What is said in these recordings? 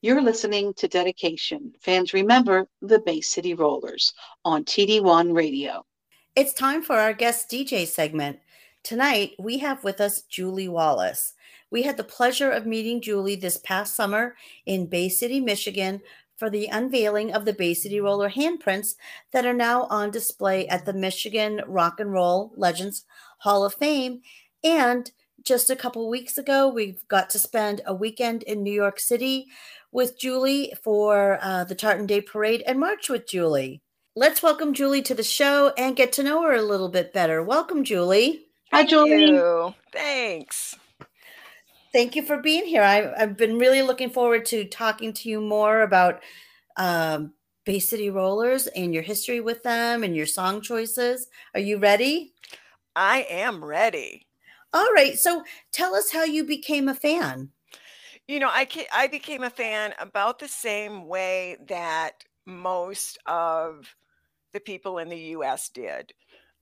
You're listening to Dedication. Fans remember the Bay City Rollers on TD1 Radio. It's time for our guest DJ segment. Tonight, we have with us Julie Wallace. We had the pleasure of meeting Julie this past summer in Bay City, Michigan for the unveiling of the Bay City Roller handprints that are now on display at the Michigan Rock and Roll Legends Hall of Fame. And just a couple weeks ago, we got to spend a weekend in New York City with Julie for uh, the Tartan Day Parade and March with Julie. Let's welcome Julie to the show and get to know her a little bit better. Welcome, Julie. Hi, Julie. You. Thanks. Thank you for being here. I, have been really looking forward to talking to you more about um, Bay City Rollers and your history with them and your song choices. Are you ready? I am ready. All right. So tell us how you became a fan. You know, I I became a fan about the same way that most of the people in the U.S. did.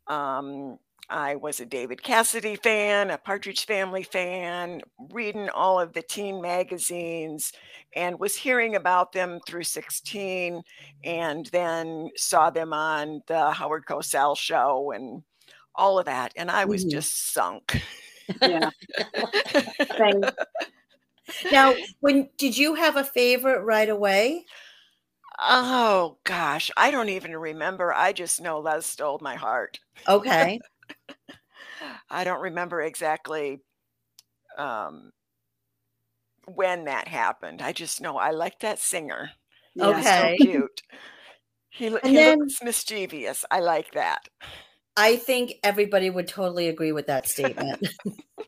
Um, I was a David Cassidy fan, a Partridge Family fan, reading all of the teen magazines, and was hearing about them through 16, and then saw them on the Howard Cosell show and all of that. And I was mm-hmm. just sunk. Yeah. Now, when did you have a favorite right away? Oh gosh, I don't even remember. I just know Les stole my heart. Okay. I don't remember exactly um, when that happened. I just know I like that singer. Okay. so cute. He, he then, looks mischievous. I like that. I think everybody would totally agree with that statement.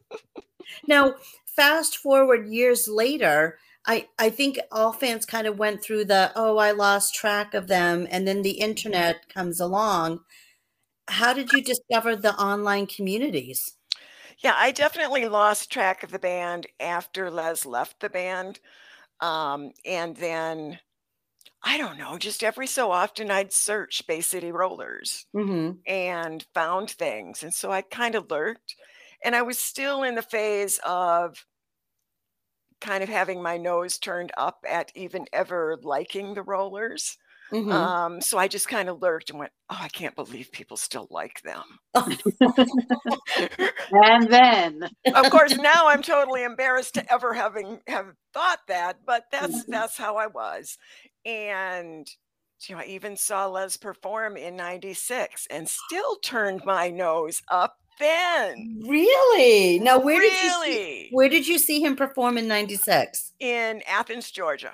now, fast forward years later, I, I think all fans kind of went through the, oh, I lost track of them. And then the internet comes along. How did you discover the online communities? Yeah, I definitely lost track of the band after Les left the band. Um, and then I don't know, just every so often I'd search Bay City Rollers mm-hmm. and found things. And so I kind of lurked. And I was still in the phase of kind of having my nose turned up at even ever liking the rollers. Mm-hmm. Um, so I just kind of lurked and went, Oh, I can't believe people still like them. and then of course now I'm totally embarrassed to ever having have thought that, but that's mm-hmm. that's how I was. And you know, I even saw Les perform in 96 and still turned my nose up then. Really? Now, where really? did you see, where did you see him perform in '96? In Athens, Georgia.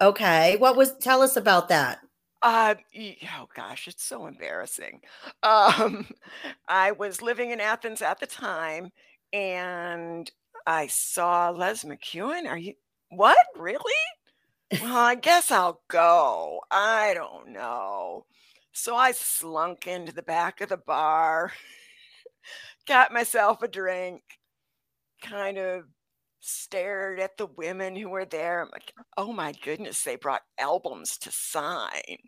Okay, what was? Tell us about that. Uh, oh gosh, it's so embarrassing. Um, I was living in Athens at the time, and I saw Les McKeown. Are you what? Really? well, I guess I'll go. I don't know. So I slunk into the back of the bar got myself a drink, kind of stared at the women who were there. I'm like, oh my goodness, they brought albums to sign.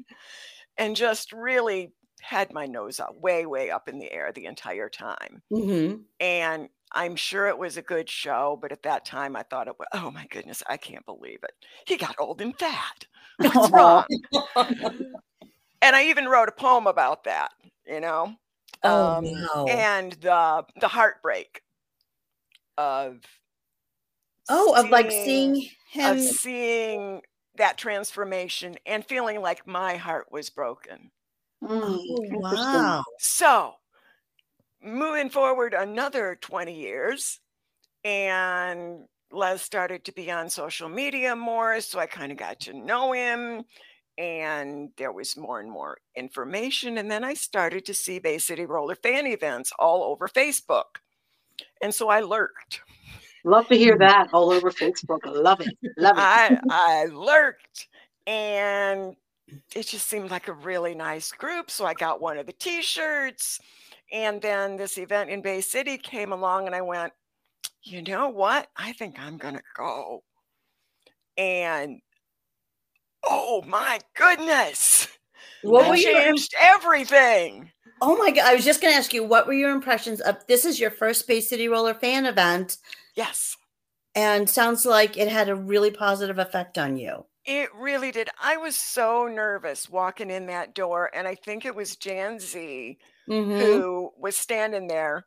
And just really had my nose up way, way up in the air the entire time. Mm-hmm. And I'm sure it was a good show, but at that time I thought it was, oh my goodness, I can't believe it. He got old and fat. What's wrong? and I even wrote a poem about that, you know? Oh, um, no. and the the heartbreak of oh seeing, of like seeing him of seeing that transformation and feeling like my heart was broken. Mm, oh, wow. So moving forward another 20 years and Les started to be on social media more. So I kind of got to know him and there was more and more information. And then I started to see Bay City Roller fan events all over Facebook. And so I lurked. Love to hear that all over Facebook. Love it. Love it. I, I lurked and it just seemed like a really nice group. So I got one of the t shirts. And then this event in Bay City came along and I went, you know what? I think I'm going to go. And oh my goodness. What that changed your, everything. Oh my god. I was just gonna ask you, what were your impressions of this is your first Bay City Roller fan event? Yes. and sounds like it had a really positive effect on you. It really did. I was so nervous walking in that door, and I think it was Jan Z Mhm. who was standing there,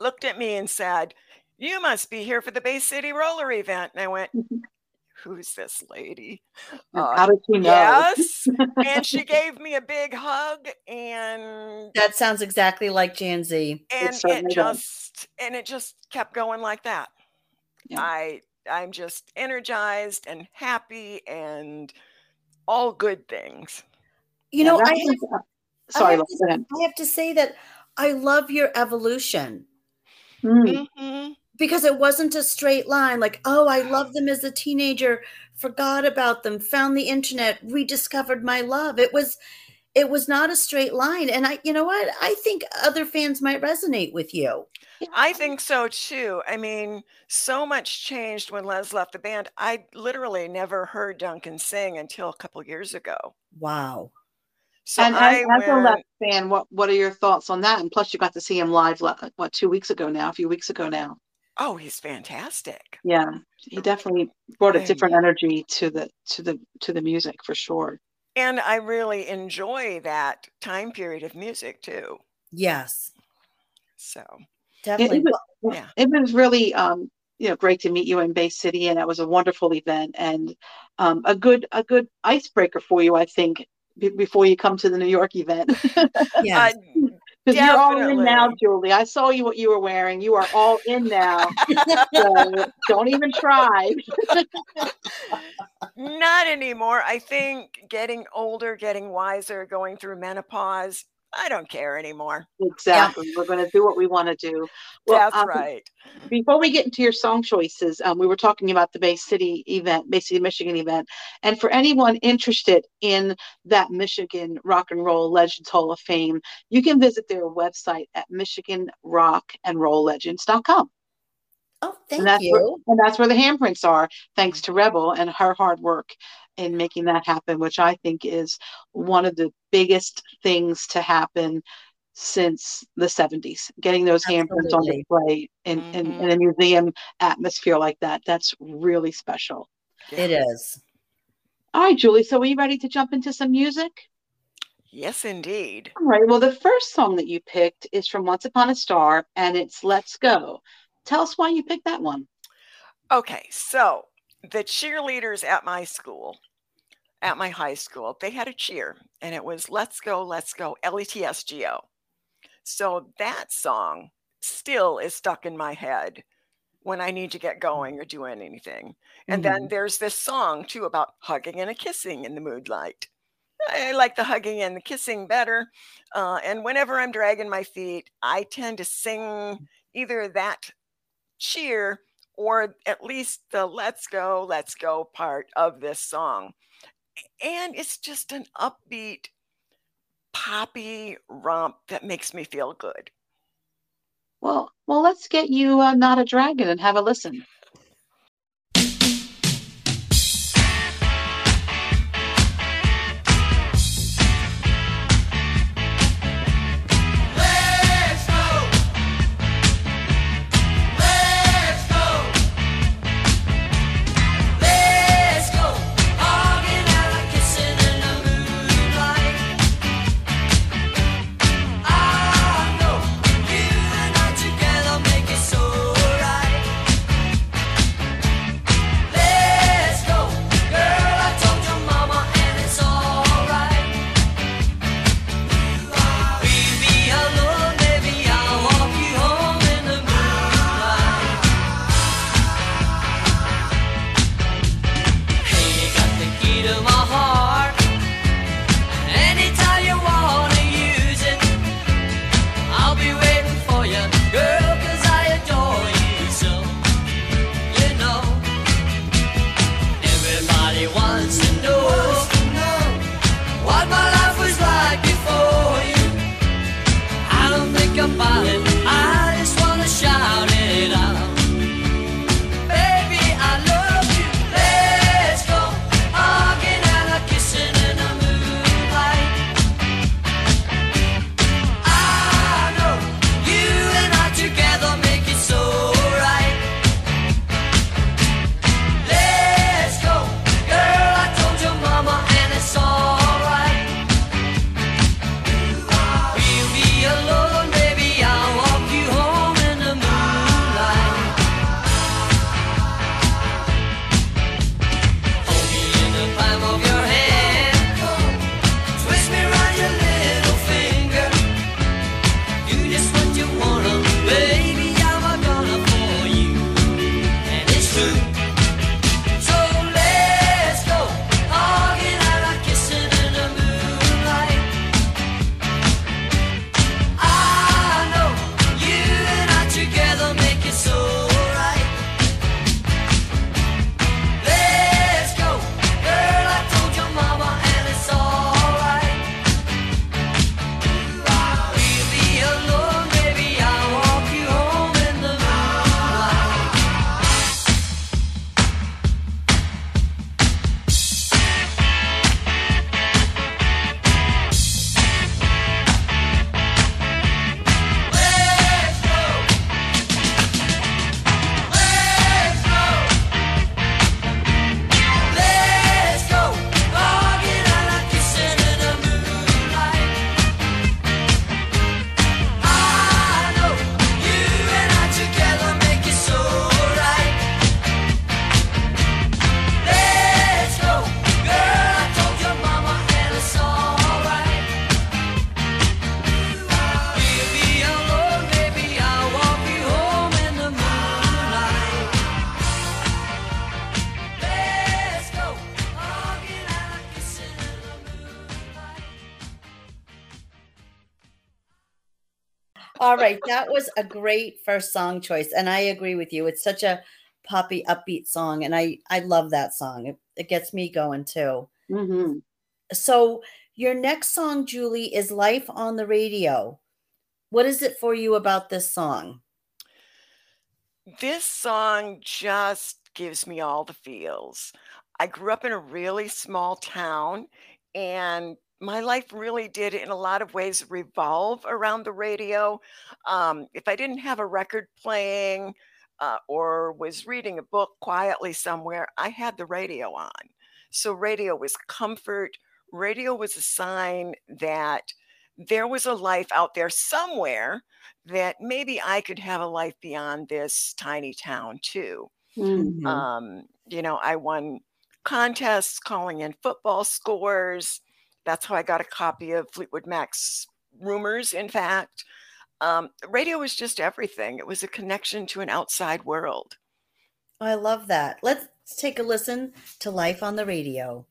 looked at me and said, You must be here for the Bay City Roller event. And I went, Who's this lady? Uh, How did she know? yes. and she gave me a big hug and That sounds exactly like Jan Z. and certainly it does. just and it just kept going like that. Yeah. I I'm just energized and happy and all good things. You know, I have, uh, sorry, have to- I have to say that I love your evolution Mm. Because it wasn't a straight line like, oh, I loved them as a teenager, forgot about them, found the internet, rediscovered my love. It was it was not a straight line. And I, you know what? I think other fans might resonate with you. I think so too. I mean, so much changed when Les left the band. I literally never heard Duncan sing until a couple years ago. Wow. So and I as, as a went, left fan, what what are your thoughts on that? And plus, you got to see him live, le- what two weeks ago now, a few weeks ago now. Oh, he's fantastic. Yeah, he definitely brought a different energy to the to the to the music for sure. And I really enjoy that time period of music too. Yes, So It, definitely. it was, yeah. it was really um, you know great to meet you in Bay City, and that was a wonderful event and um, a good a good icebreaker for you, I think, be- before you come to the New York event. yes. Uh, Because you're all in now, Julie. I saw you what you were wearing. You are all in now. so don't even try. not anymore. I think getting older, getting wiser, going through menopause, I don't care anymore. Exactly. We're going to do what we want to do. That's um, right. Before we get into your song choices, um, we were talking about the Bay City event, Bay City, Michigan event. And for anyone interested in that Michigan Rock and Roll Legends Hall of Fame, you can visit their website at michiganrockandrolllegends.com. Oh, thank and that's where, you. and that's where the handprints are, thanks to Rebel and her hard work in making that happen, which I think is one of the biggest things to happen since the 70s. Getting those handprints on display in, in, mm-hmm. in a museum atmosphere like that, that's really special. It is. All right, Julie, so are you ready to jump into some music? Yes, indeed. All right, well, the first song that you picked is from Once Upon a Star, and it's Let's Go. Tell us why you picked that one. Okay, so the cheerleaders at my school, at my high school, they had a cheer and it was Let's Go, Let's Go, L E T S G O. So that song still is stuck in my head when I need to get going or doing anything. And then there's this song too about hugging and a kissing in the moonlight. I like the hugging and the kissing better. Uh, and whenever I'm dragging my feet, I tend to sing either that cheer or at least the let's go, let's go part of this song. And it's just an upbeat, poppy romp that makes me feel good. Well, well, let's get you uh, not a dragon and have a listen. Right, that was a great first song choice, and I agree with you. It's such a poppy, upbeat song, and I I love that song. It, it gets me going too. Mhm. So your next song, Julie, is "Life on the Radio." What is it for you about this song? This song just gives me all the feels. I grew up in a really small town, and my life really did, in a lot of ways, revolve around the radio. Um, if I didn't have a record playing uh, or was reading a book quietly somewhere, I had the radio on. So, radio was comfort. Radio was a sign that there was a life out there somewhere that maybe I could have a life beyond this tiny town too. Mm. Um, you know, I won contests calling in football scores. That's how I got a copy of Fleetwood Mac's Rumors, in fact. Um, radio was just everything. It was a connection to an outside world. I love that. Let's take a listen to "Life on the Radio."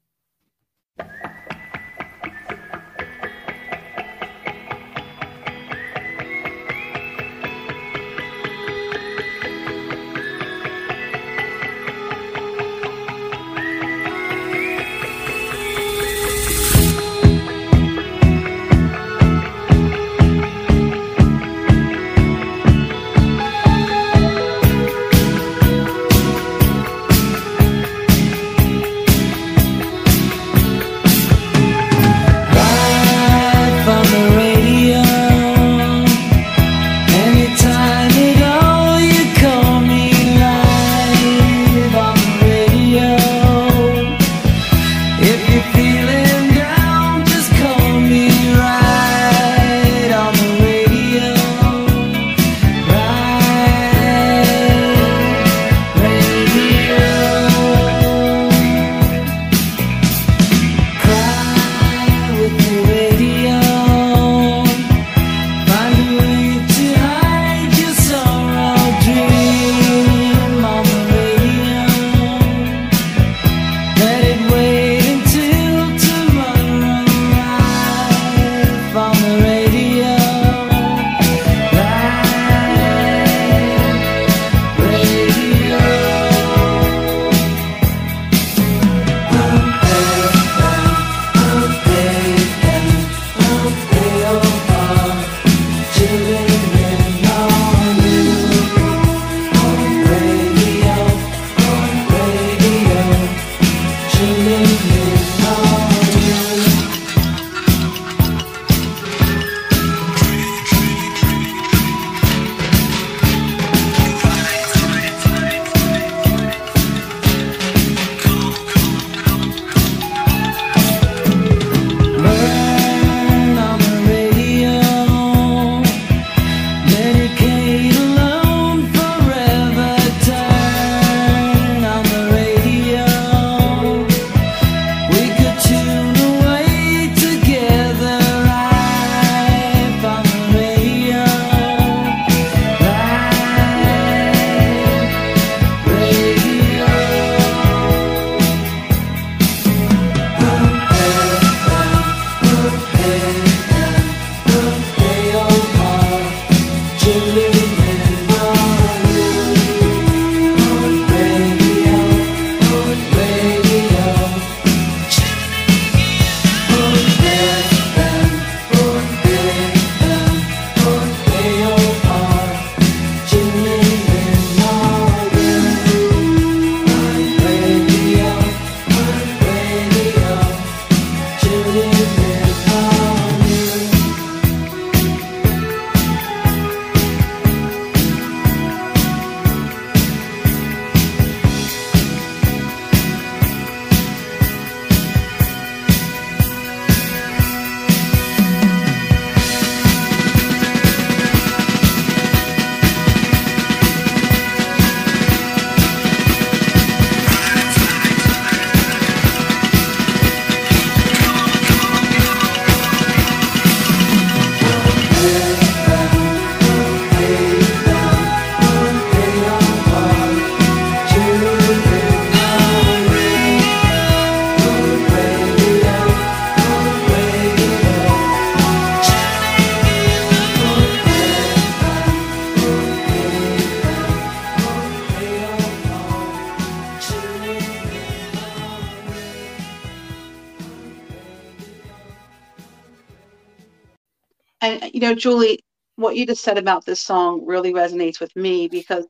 And you know, Julie, what you just said about this song really resonates with me because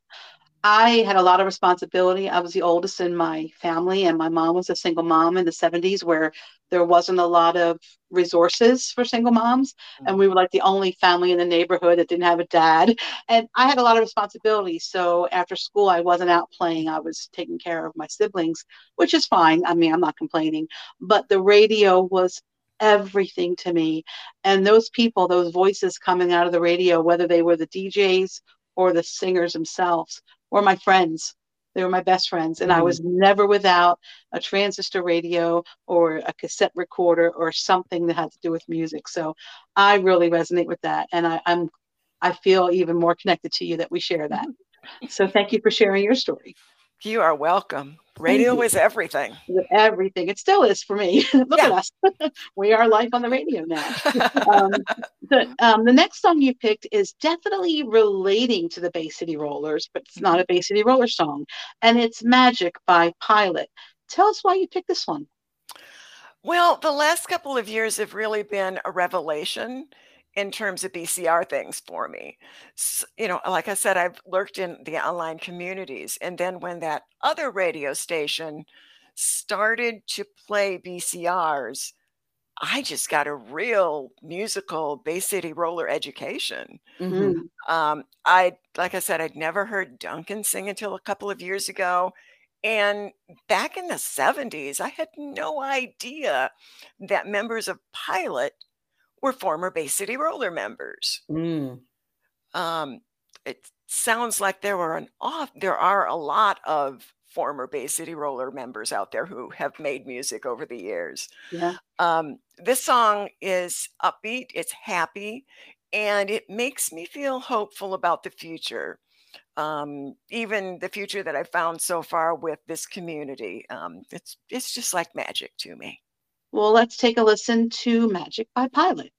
I had a lot of responsibility. I was the oldest in my family, and my mom was a single mom in the 70s where there wasn't a lot of resources for single moms. And we were like the only family in the neighborhood that didn't have a dad. And I had a lot of responsibility. So after school, I wasn't out playing. I was taking care of my siblings, which is fine. I mean, I'm not complaining. But the radio was everything to me. And those people, those voices coming out of the radio, whether they were the DJs or the singers themselves, or my friends. They were my best friends. And I was mm-hmm. never without a transistor radio or a cassette recorder or something that had to do with music. So I really resonate with that. And I, I'm I feel even more connected to you that we share that. So thank you for sharing your story. You are welcome. Radio is everything. Everything. It still is for me. Look at us. we are live on the radio now. um, the, um, the next song you picked is definitely relating to the Bay City Rollers, but it's not a Bay City Roller song. And it's Magic by Pilot. Tell us why you picked this one. Well, the last couple of years have really been a revelation in terms of BCR things for me. S- you know, like I said, I've lurked in the online communities. And then when that other radio station started to play BCRs, I just got a real musical Bay City roller education. Mhm. Mm. Um, I, like I said, I'd never heard Duncan sing until a couple of years ago. And back in the 70s, I had no idea that members of Pilot were former Bay City Roller members. Mm. Um, it sounds like there were an off there are a lot of former Bay City Roller members out there who have made music over the years. Yeah. Um, this song is upbeat, it's happy, and it makes me feel hopeful about the future. Um, even the future that I've found so far with this community. Um, it's it's just like magic to me. Well, let's take a listen to Magic by Pilot.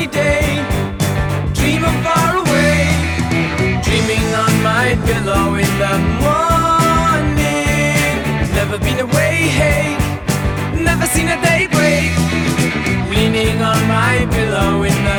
sunny day, dream of far away, dreaming on my pillow in the morning. Never been away, hey, never seen a day break, leaning on my pillow in the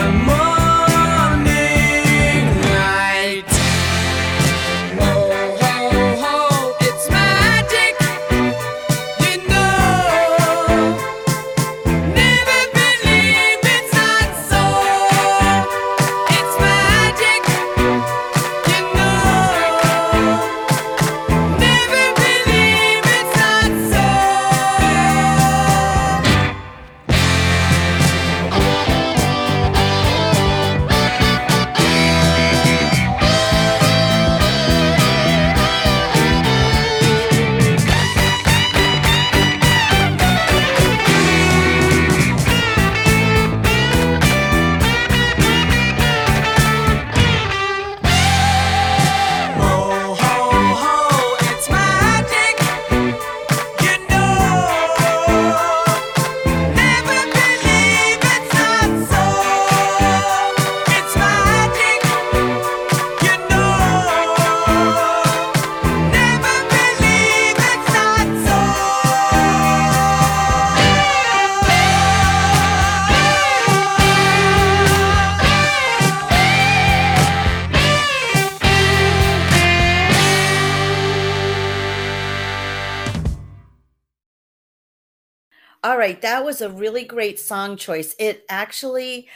right, that was a really great song choice. It actually,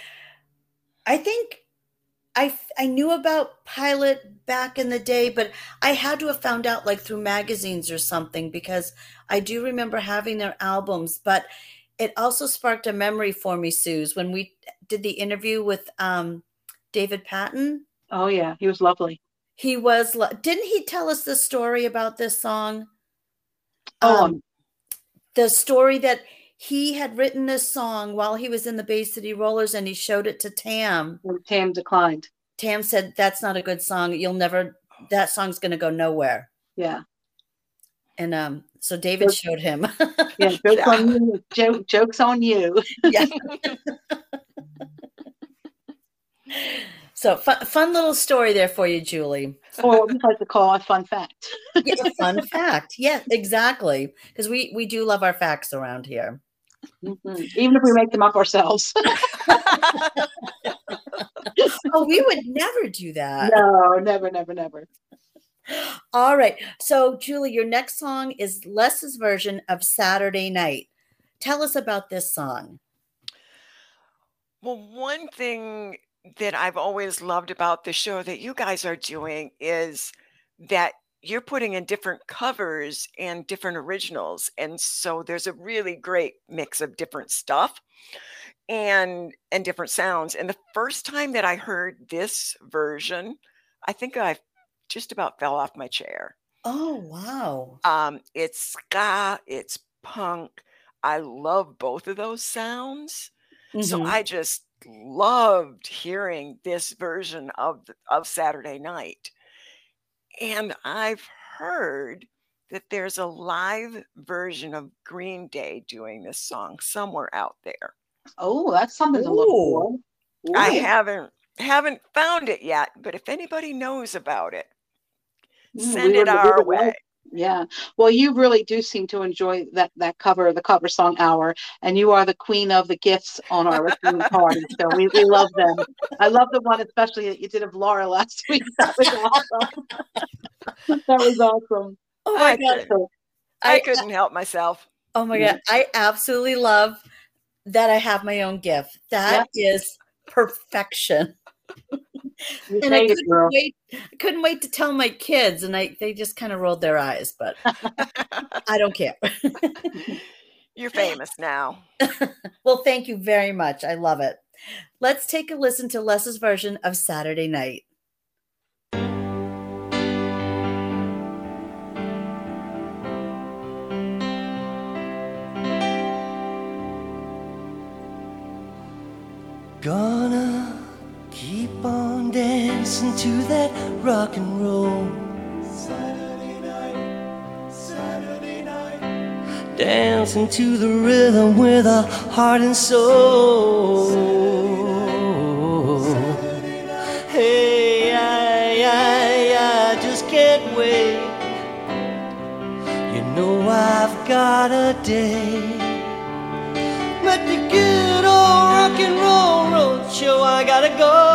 I think I, I knew about Pilot back in the day, but I had to have found out like through magazines or something because I do remember having their albums. But it also sparked a memory for me, Suze, when we did the interview with um, David Paton. Oh yeah, he was lovely. He was. lo- Didn't he tell us the story about this song? Oh, Um, the story that he had written this song while he was in the Bay City Rollers and he showed it to Tam. um, Tam declined. Tam said, That's not a good song. You'll never, that song's going to go nowhere. Yeah, And um, so David showed him. yeah. Jokes Yeah. on you. Joke, jokes on you. yeah. so fun, fun little story there for you, Julie. or what we like to call a fun fact. Yeah, fun fact. Yeah, exactly. Because we we do love our facts around here. Mhm. Even if we make them up ourselves. Oh, we would never do that. no, never, never, never. All right. So, Julie, your next song is Les's version of Saturday Night. Tell us about this song. Well, one thing that I've always loved about the show that you guys are doing is that you're putting in different covers and different originals. And so there's a really great mix of different stuff and and different sounds. And the first time that I heard this version, I think I just about fell off my chair. Oh, wow. Um, it's ska, it's punk. I love both of those sounds. So Mhm. I just loved hearing this version of of Saturday Night. And I've heard that there's a live version of Green Day doing this song somewhere out there. Oh, that's something to look for. I haven't haven't found it yet, but if anybody knows about it, Mm, send we it would- our way. Love- Yeah. Well, you really do seem to enjoy that that cover, the cover song hour, and you are the queen of the gifts on our listening party. So we, we love them. I love the one especially that you did of Laura last week. That was awesome. that was awesome. Oh my I god. could- So, I I- couldn't help myself. Oh my god. I absolutely love that I have my own gift. That is perfection. you And I couldn't girl. wait. I couldn't wait to tell my kids, and I they just kind of rolled their eyes, but I don't care. You're famous now. well, thank you very much. I love it. Let's take a listen to Les's version of Saturday Night. Gonna keep on dancing to that rock and roll. Saturday night, Saturday night. Dancing to the rhythm with a heart and soul. Hey, I, I, I just can't wait. You know I've got a day. But the good old rock and roll road show, I gotta go.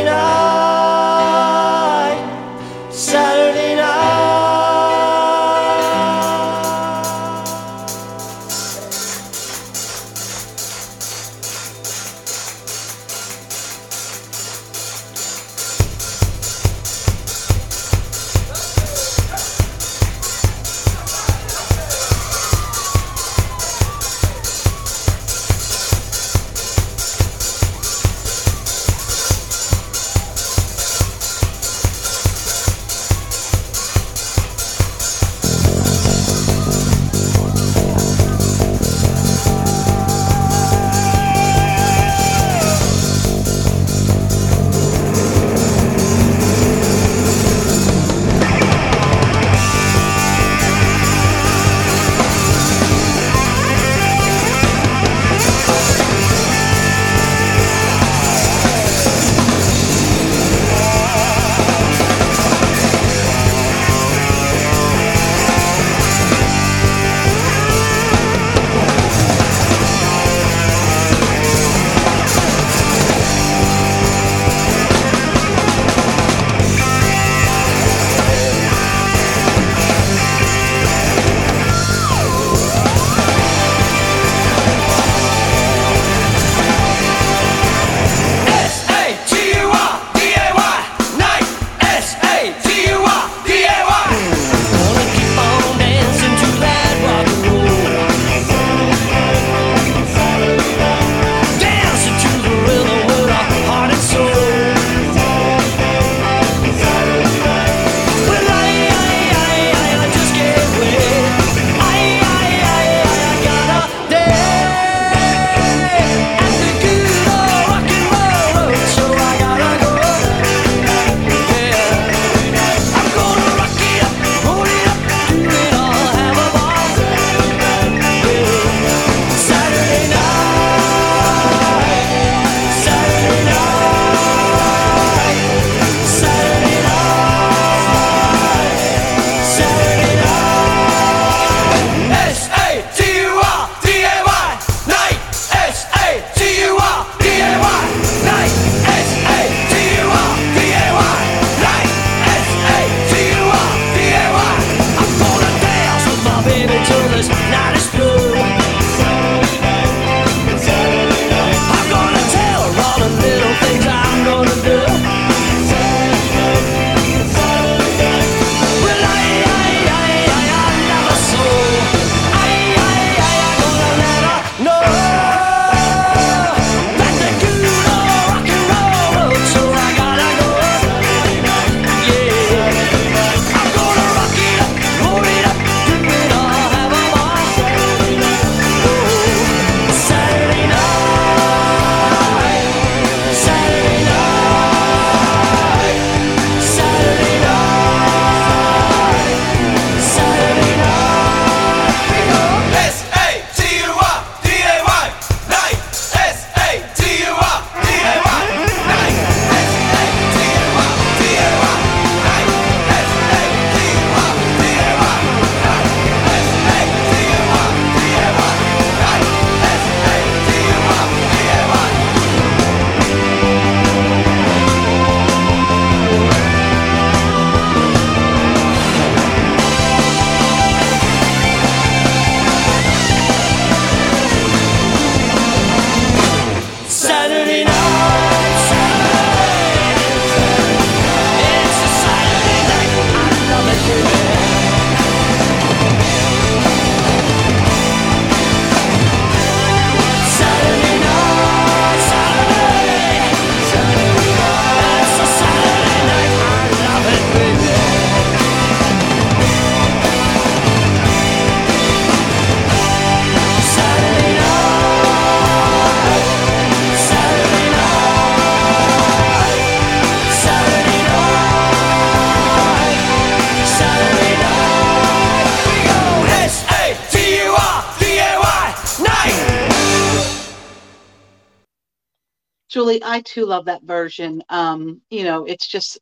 I too love that version. Um, you know, it's just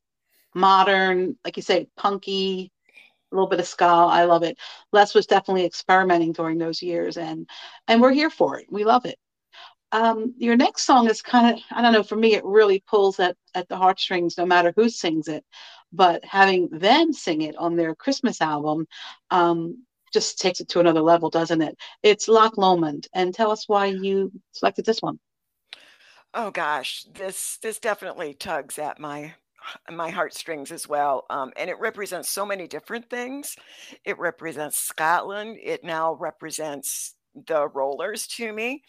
modern, like you say, punky, a little bit of ska. I love it. Les was definitely experimenting during those years, and and we're here for it. We love it. Um, your next song is kind of, I don't know, for me, it really pulls at at the heartstrings, no matter who sings it. But having them sing it on their Christmas album, um, just takes it to another level, doesn't it? It's Loch Lomond, and tell us why you selected this one. Oh gosh, this this definitely tugs at my my heartstrings as well. Um, and it represents so many different things. It represents Scotland. It now represents the rollers to me.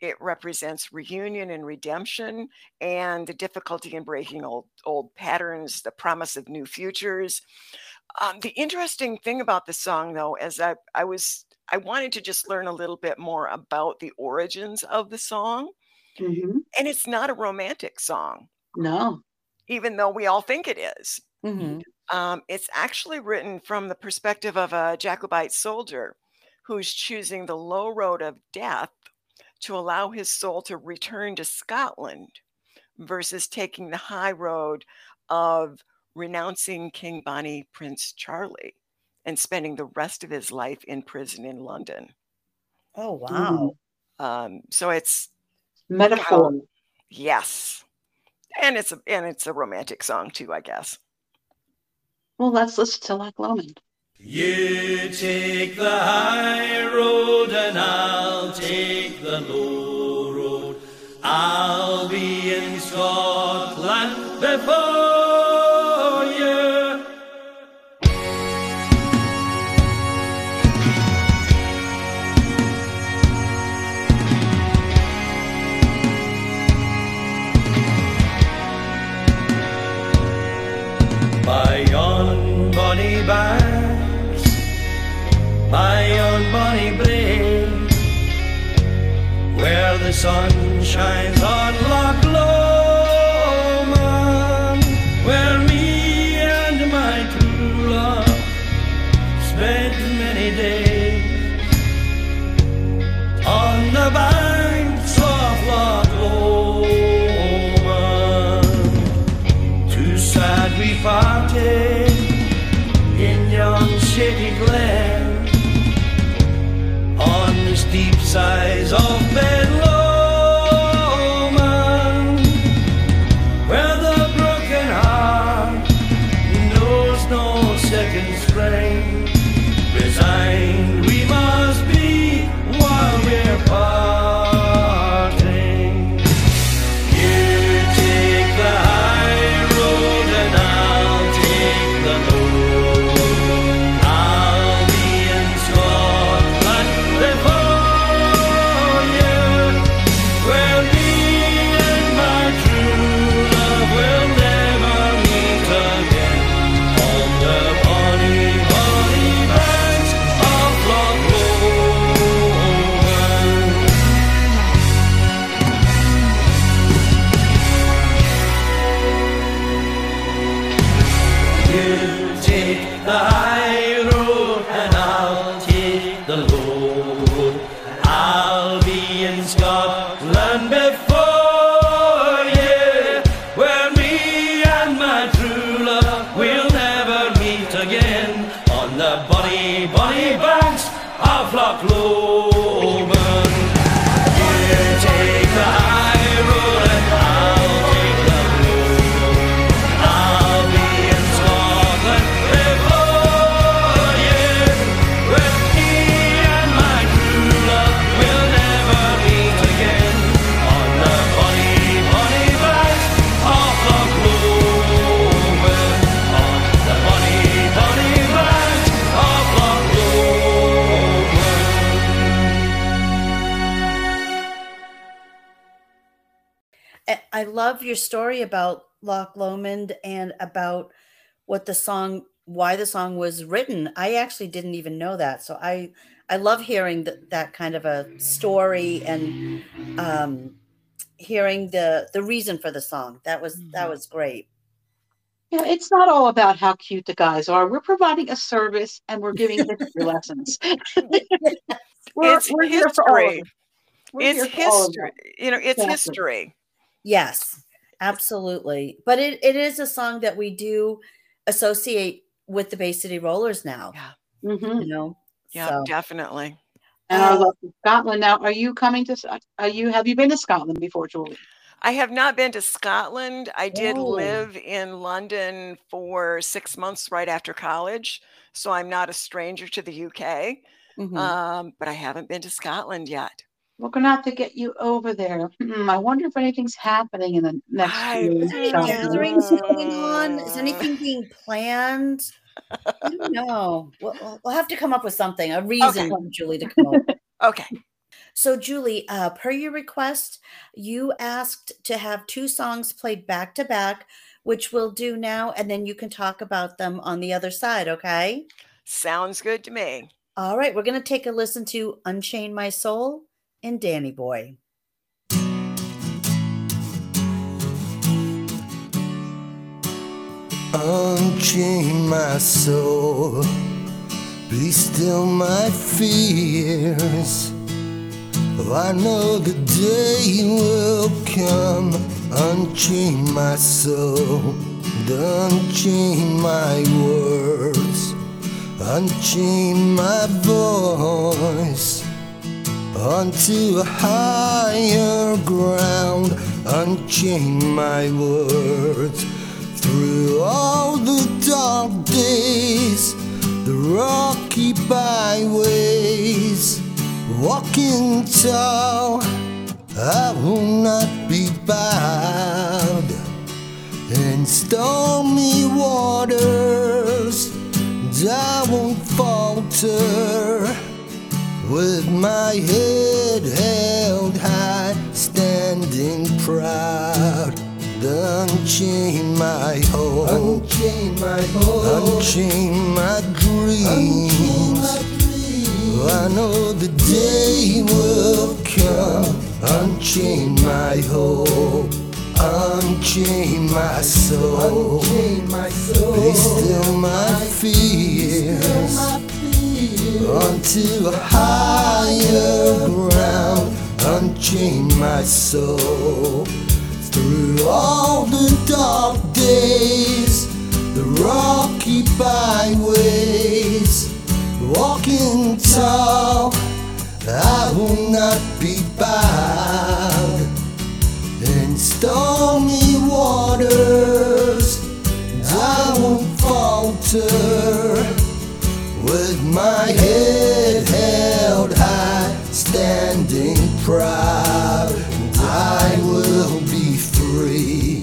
It represents reunion and redemption and the difficulty in breaking old old patterns, the promise of new futures. Um, the interesting thing about the song, though, is that I was I wanted to just learn a little bit more about the origins of the song, Mm-hmm. and it's not a romantic song, No. even though we all think it is. Mhm. Um, it's actually written from the perspective of a Jacobite soldier who's choosing the low road of death to allow his soul to return to Scotland versus taking the high road of renouncing King Bonnie Prince Charlie and spending the rest of his life in prison in London. Oh wow. Um, so it's Metaphor. yes, and it's a and it's a romantic song too, I guess. Well, let's listen to Loch Lomond. You take the high road and I'll take the low road. I'll be in Scotland before sun shines on Loch Lomond, where me and my true love spent many days on the banks of Loch Lomond. Too sad we parted in yon shaky glen on the steep sides of Ben love your story about Loch Lomond and about what the song, why the song was written. I actually didn't even know that, so I I love hearing that that kind of a story and um, hearing the the reason for the song. That was that was great. Yeah, it's not all about how cute the guys are. We're providing a service and we're giving history lessons. We're, it's we're here for all of history. We're It's here for all of history. You know, it's Exactly. history. Yes, absolutely. But it, it is a song that we do associate with the Bay City Rollers now. Yeah. Mhm. You know? Yeah, So- definitely. And our Uh, love for Scotland. Now, are you coming to? Sc- Are you? Have you been to Scotland before, Julie? I have not been to Scotland. I did Oh. live in London for six months right after college. So I'm not a stranger to the UK, Mhm. um, but I haven't been to Scotland yet. We're gonna have to get you over there. Hmm, I wonder if anything's happening in the next I- few Is gatherings going on? Is anything being planned? I don't know. We'll, we'll- we'll have to come up with something, a reason for Julie to come over. Okay. So, Julie, uh, per your request, you asked to have two songs played back to back, which we'll do now, and then you can talk about them on the other side, okay? Sounds good to me. All right, we're going to take a listen to Unchain My Soul and Danny Boy. Unchain my soul, be still my fears. Oh, I know the day will come. Unchain my soul, unchain my words, unchain my voice onto a higher ground. Unchain my words through all the dark days, the rocky byways, walking tall. I will not be bowed in stormy waters. I won't falter with my head held high, standing proud. Unchain my hope, unchain my hope, unchain my dreams. I know the day will come. Unchain my hope, unchain my soul, unchain my soul. Be still my fears onto a higher ground. Unchain my soul through all the dark days, the rocky byways, walking tall. I will not be bowed in stormy waters. I won't falter with my head held high, standing proud. I will be free.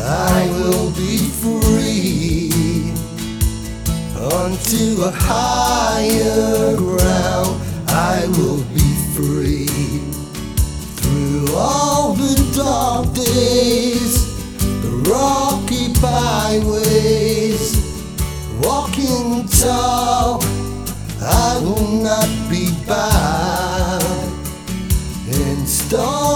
I will be free onto a higher ground. I will be free through all the dark days, the rocky byways walking tall. I will not be bound in stormy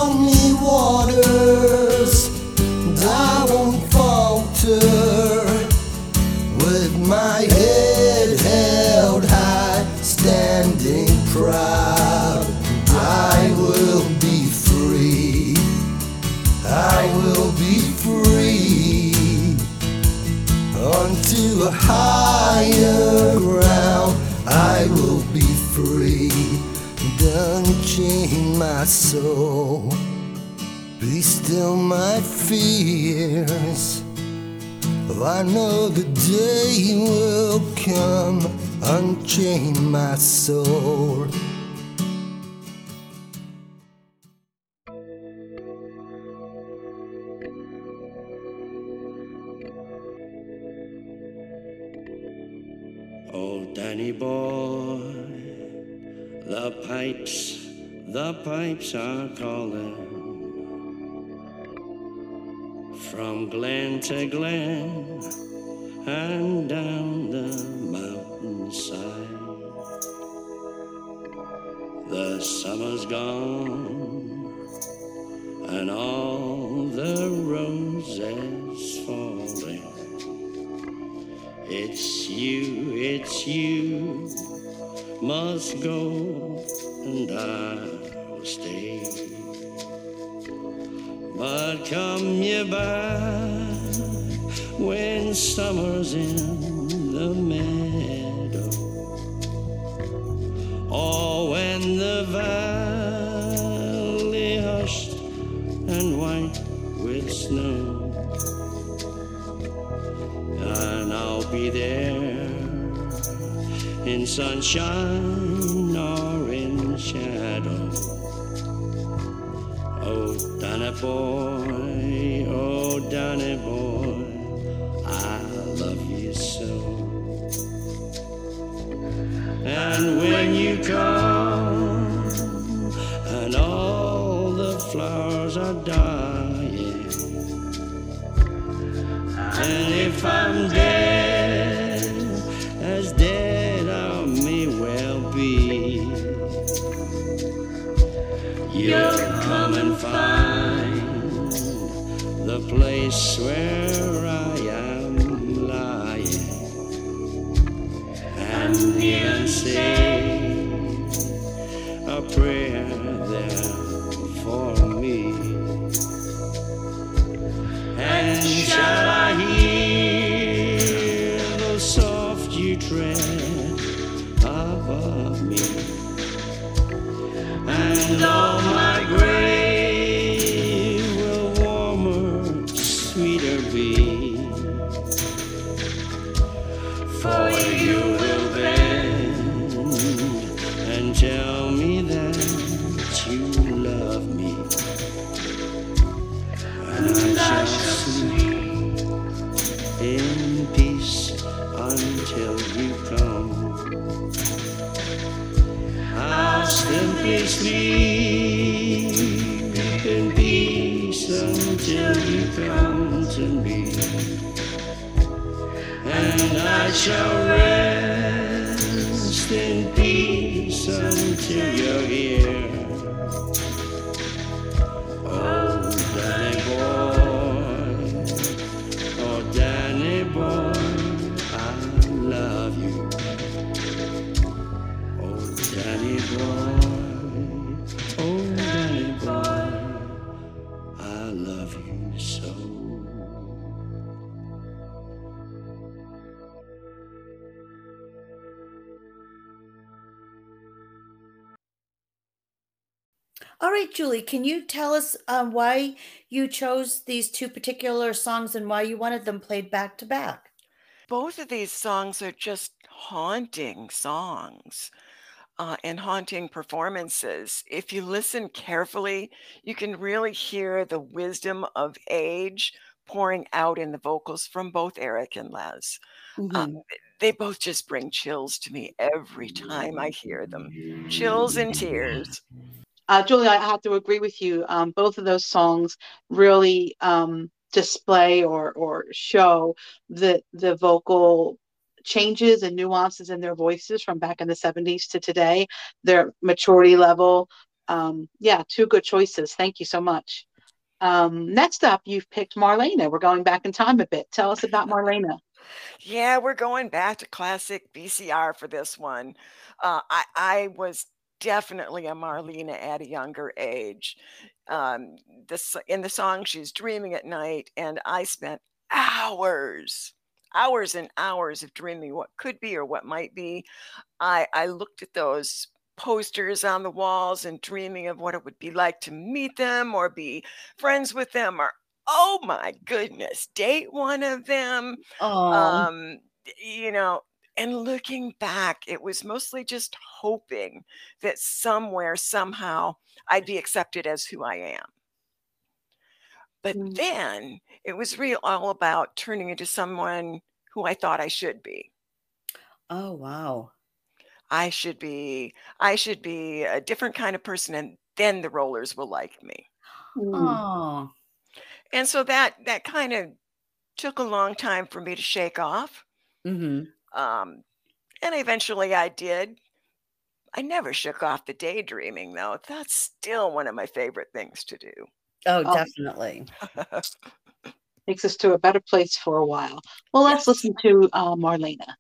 my soul. Be still my fears. Oh, I know the day will come. Unchain my soul. The pipes are calling from glen to glen and down the mountainside. The summer's gone and all the roses falling. It's you, it's you, must go, and I'll stay. But come you by when summer's in the meadow, or when the valley hushed and white with snow. And I'll be there in sunshine boy, oh, Danny boy, I love you so. And when you come, peace until you're here. All right, Julie, can you tell us um, why you chose these two particular songs and why you wanted them played back to back? Both of these songs are just haunting songs uh, and haunting performances. If you listen carefully, you can really hear the wisdom of age pouring out in the vocals from both Eric and Les. Um, they both just bring chills to me every time I hear them. Chills and tears. Uh, Julie, I have to agree with you. Um, both of those songs really um, display or or show the the vocal changes and nuances in their voices from back in the 70s to today, their maturity level. Um, yeah, two good choices. Thank you so much. Um, next up, you've picked Marlena. We're going back in time a bit. Tell us about Marlena. Yeah, we're going back to classic VCR for this one. Uh, I, I was definitely a Marlena at a younger age. Um, this in the song, she's dreaming at night, and I spent hours, hours and hours of dreaming what could be or what might be. I I looked at those posters on the walls and dreaming of what it would be like to meet them or be friends with them or oh my goodness, date one of them. Oh, Um, you know, and looking back, it was mostly just hoping that somewhere, somehow, I'd be accepted as who I am. But Mm. then it was real all about turning into someone who I thought I should be. oh, wow. I should be, I should be a different kind of person, and then the rollers will like me. Oh, And so that that kind of took a long time for me to shake off. hmm Um, and eventually I did. I never shook off the daydreaming though. That's still one of my favorite things to do. oh, Oh. definitely. Takes us to a better place for a while. Well, let's Yes. listen to uh, Marlena.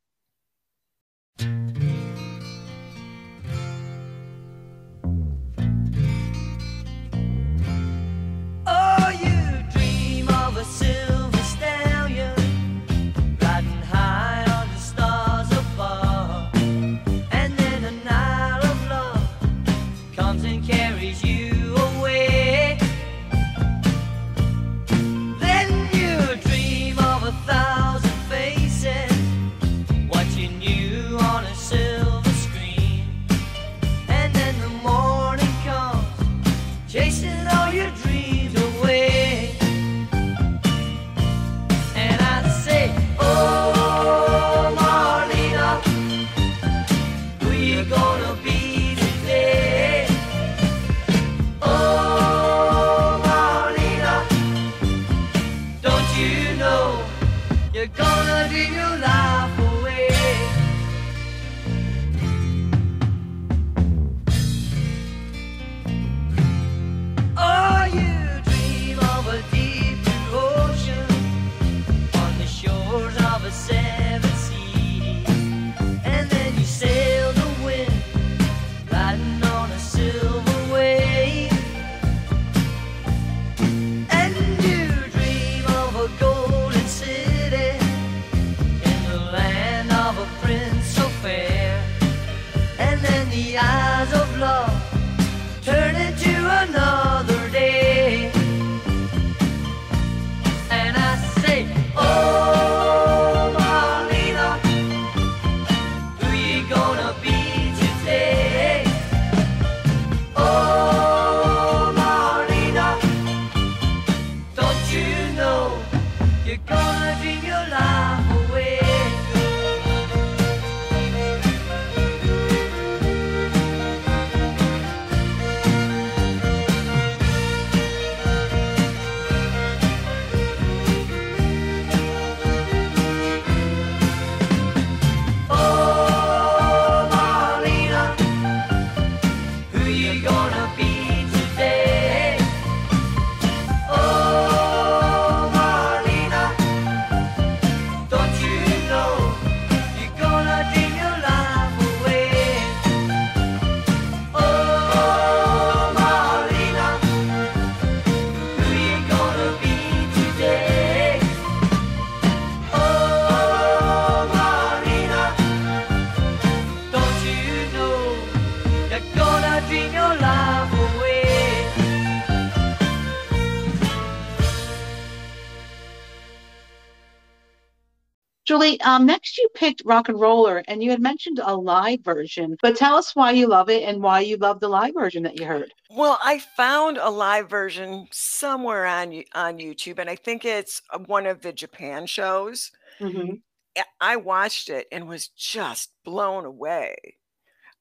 Julie, um, next you picked Rock and Roller, and you had mentioned a live version, but tell us why you love it and why you love the live version that you heard. Well, I found a live version somewhere on on YouTube, and I think it's uh, one of the Japan shows. Mhm. I- I watched it and was just blown away.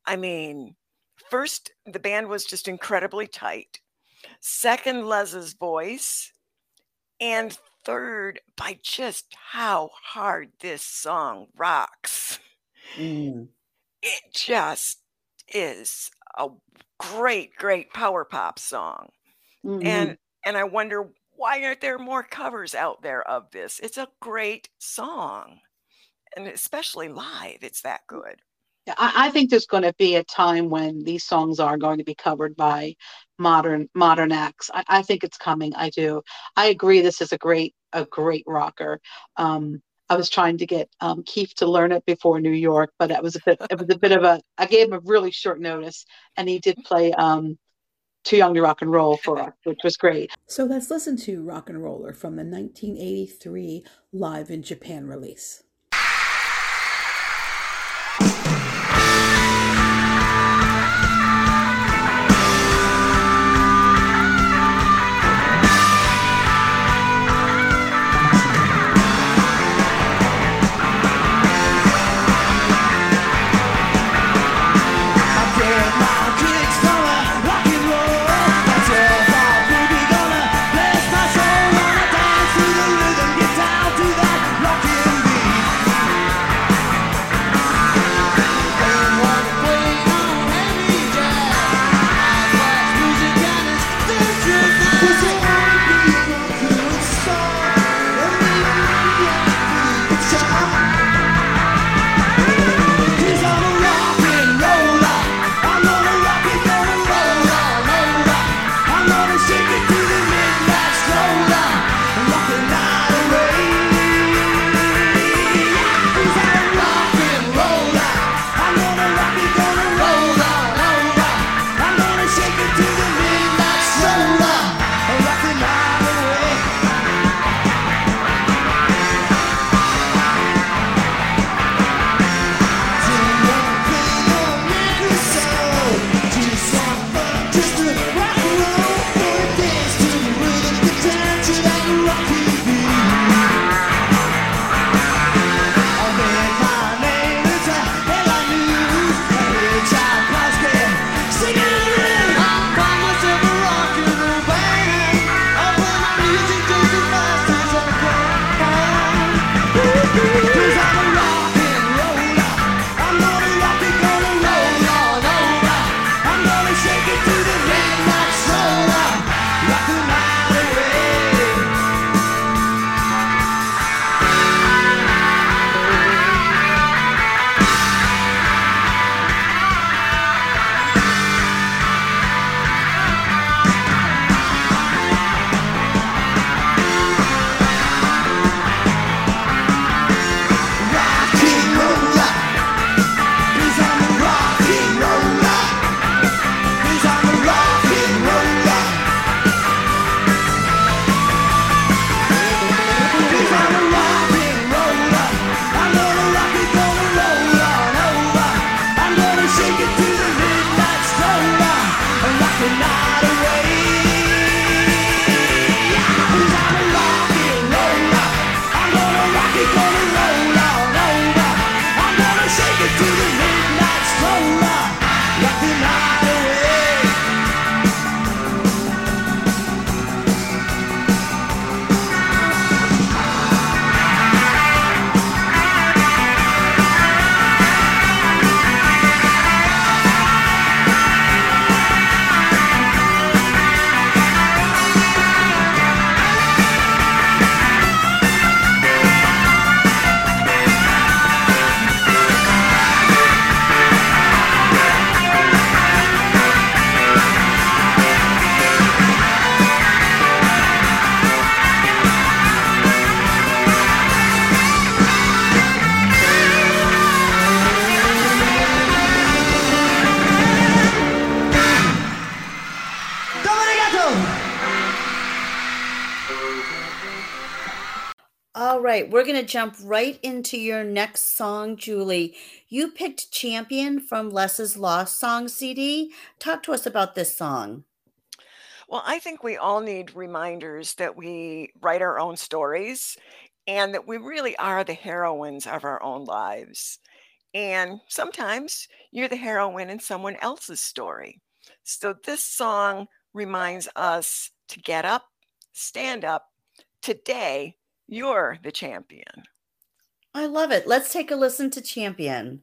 I mean, first, the band was just incredibly tight. Second, Les's voice. And third, by just how hard this song rocks. Mm. It just is a great, great power pop song. Mhm. And and I wonder why aren't there more covers out there of this? It's a great song. And especially live, it's that good. I, I think there's going to be a time when these songs are going to be covered by modern modern acts. I, I think it's coming. I do. I agree. This is a great a great rocker. Um, I was trying to get um, Keith to learn it before New York, but it was a bit it was a bit of a. I gave him a really short notice, and he did play um, "Too Young to Rock and Roll" for us, which was great. So let's listen to Rock and Roller from the 1983 Live in Japan release. Jump right into your next song, Julie. You picked Champion from Les's Lost Song CD. Talk to us about this song. Well, I think we all need reminders that we write our own stories and that we really are the heroines of our own lives. And sometimes you're the heroine in someone else's story. So this song reminds us to get up, stand up. Today, you're the champion. I love it. Let's take a listen to Champion.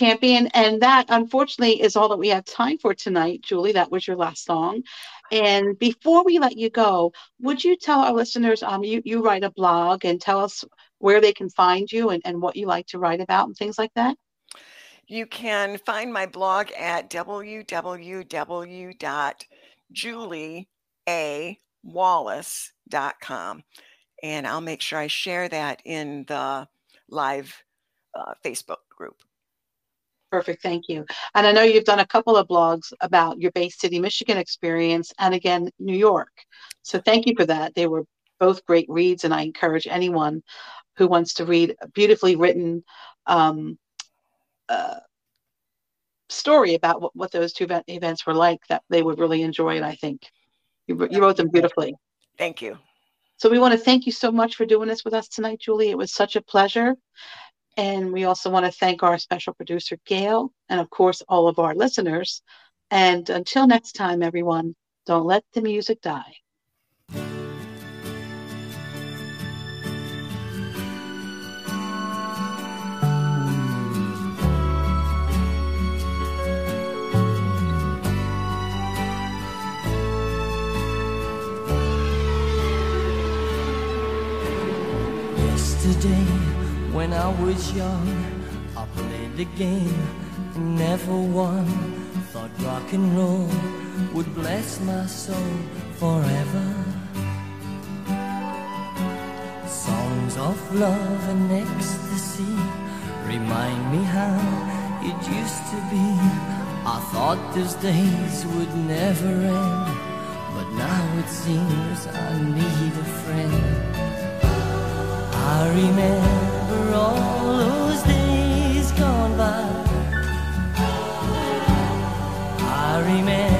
Champion. And that, unfortunately, is all that we have time for tonight. Julie, that was your last song. And before we let you go, would you tell our listeners, um, you, you write a blog and tell us where they can find you and, and what you like to write about and things like that? You can find my blog at www.julieawallace.com. And I'll make sure I share that in the live uh, Facebook group. Perfect. Thank you. And I know you've done a couple of blogs about your Bay City, Michigan experience and again, New York. So thank you for that. They were both great reads. And I encourage anyone who wants to read a beautifully written um, uh, story about what, what those two event, events were like that they would really enjoy it. I think you, you wrote them beautifully. Thank you. So we want to thank you so much for doing this with us tonight, Julie. It was such a pleasure. And we also want to thank our special producer, Gail, and of course, all of our listeners. And until next time, everyone, don't let the music die. When I was young, I played the game and never won. Thought rock and roll would bless my soul forever. Songs of love and ecstasy remind me how it used to be. I thought those days would never end, but now it seems I need a friend. I remember all those days gone by. I remember.